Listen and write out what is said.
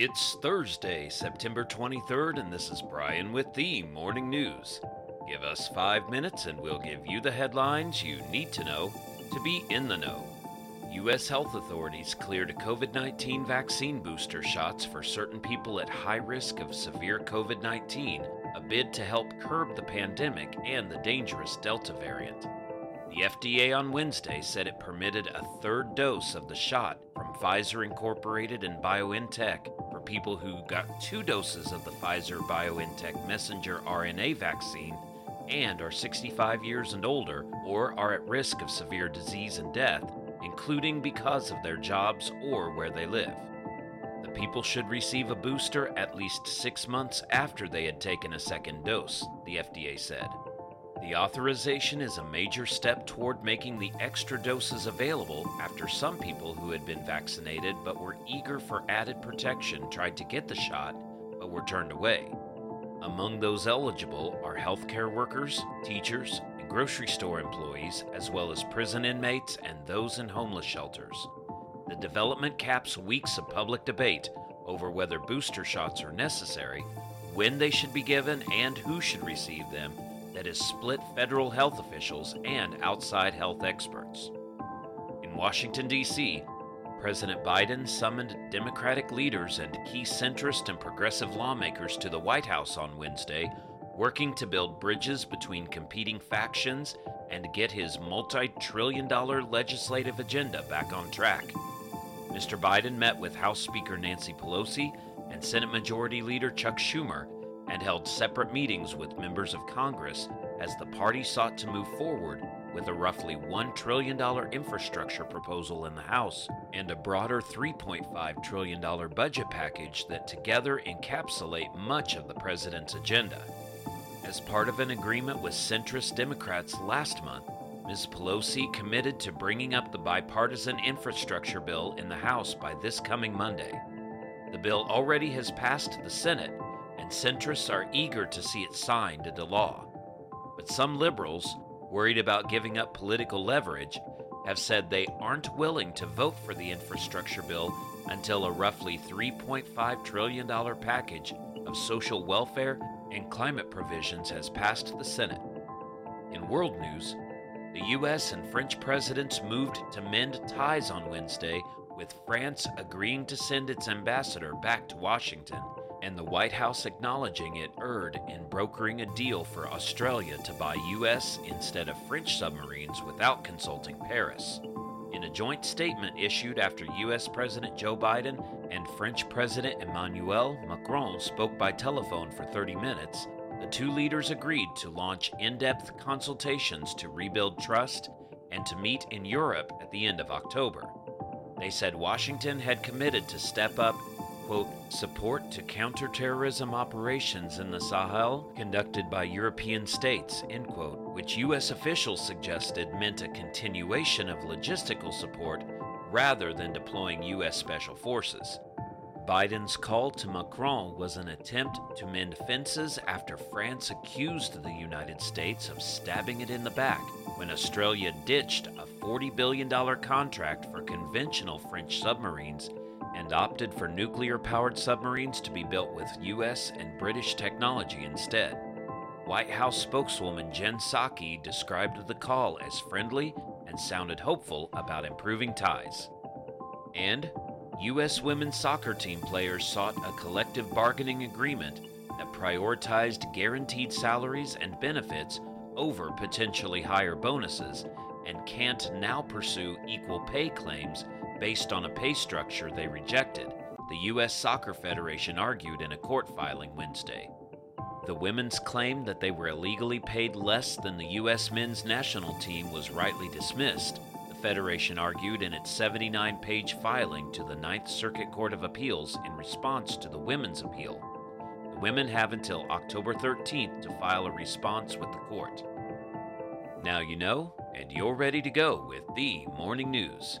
It's Thursday, September 23rd, and this is Brian with the Morning News. Give us five minutes and we'll give you the headlines you need to know to be in the know. U.S. health authorities cleared COVID 19 vaccine booster shots for certain people at high risk of severe COVID 19, a bid to help curb the pandemic and the dangerous Delta variant. The FDA on Wednesday said it permitted a third dose of the shot from Pfizer Incorporated and BioNTech for people who got two doses of the Pfizer BioNTech messenger RNA vaccine and are 65 years and older or are at risk of severe disease and death, including because of their jobs or where they live. The people should receive a booster at least six months after they had taken a second dose, the FDA said. The authorization is a major step toward making the extra doses available after some people who had been vaccinated but were eager for added protection tried to get the shot but were turned away. Among those eligible are healthcare workers, teachers, and grocery store employees, as well as prison inmates and those in homeless shelters. The development caps weeks of public debate over whether booster shots are necessary, when they should be given, and who should receive them that has split federal health officials and outside health experts. In Washington, D.C., President Biden summoned Democratic leaders and key centrist and progressive lawmakers to the White House on Wednesday, working to build bridges between competing factions and get his multi trillion dollar legislative agenda back on track. Mr. Biden met with House Speaker Nancy Pelosi and Senate Majority Leader Chuck Schumer and held separate meetings with members of Congress as the party sought to move forward with a roughly $1 trillion infrastructure proposal in the House and a broader $3.5 trillion budget package that together encapsulate much of the president's agenda. As part of an agreement with centrist Democrats last month, Ms. Pelosi committed to bringing up the bipartisan infrastructure bill in the House by this coming Monday. The bill already has passed the Senate and centrists are eager to see it signed into law. But some liberals, worried about giving up political leverage, have said they aren't willing to vote for the infrastructure bill until a roughly $3.5 trillion package of social welfare and climate provisions has passed the Senate. In world news, the U.S. and French presidents moved to mend ties on Wednesday, with France agreeing to send its ambassador back to Washington and the White House acknowledging it erred in brokering a deal for Australia to buy U.S. instead of French submarines without consulting Paris. In a joint statement issued after U.S. President Joe Biden and French President Emmanuel Macron spoke by telephone for 30 minutes, the two leaders agreed to launch in depth consultations to rebuild trust and to meet in Europe at the end of October. They said Washington had committed to step up quote, support to counterterrorism operations in the Sahel conducted by European states, end quote, which U.S. officials suggested meant a continuation of logistical support rather than deploying U.S. special forces. Biden's call to Macron was an attempt to mend fences after France accused the United States of stabbing it in the back when Australia ditched a $40 billion contract for conventional French submarines and opted for nuclear powered submarines to be built with U.S. and British technology instead. White House spokeswoman Jen Psaki described the call as friendly and sounded hopeful about improving ties. And U.S. women's soccer team players sought a collective bargaining agreement that prioritized guaranteed salaries and benefits over potentially higher bonuses and can't now pursue equal pay claims based on a pay structure they rejected, the U.S. Soccer Federation argued in a court filing Wednesday. The women's claim that they were illegally paid less than the U.S. men's national team was rightly dismissed, the Federation argued in its 79 page filing to the Ninth Circuit Court of Appeals in response to the women's appeal. The women have until October 13th to file a response with the court. Now you know, and you're ready to go with the morning news.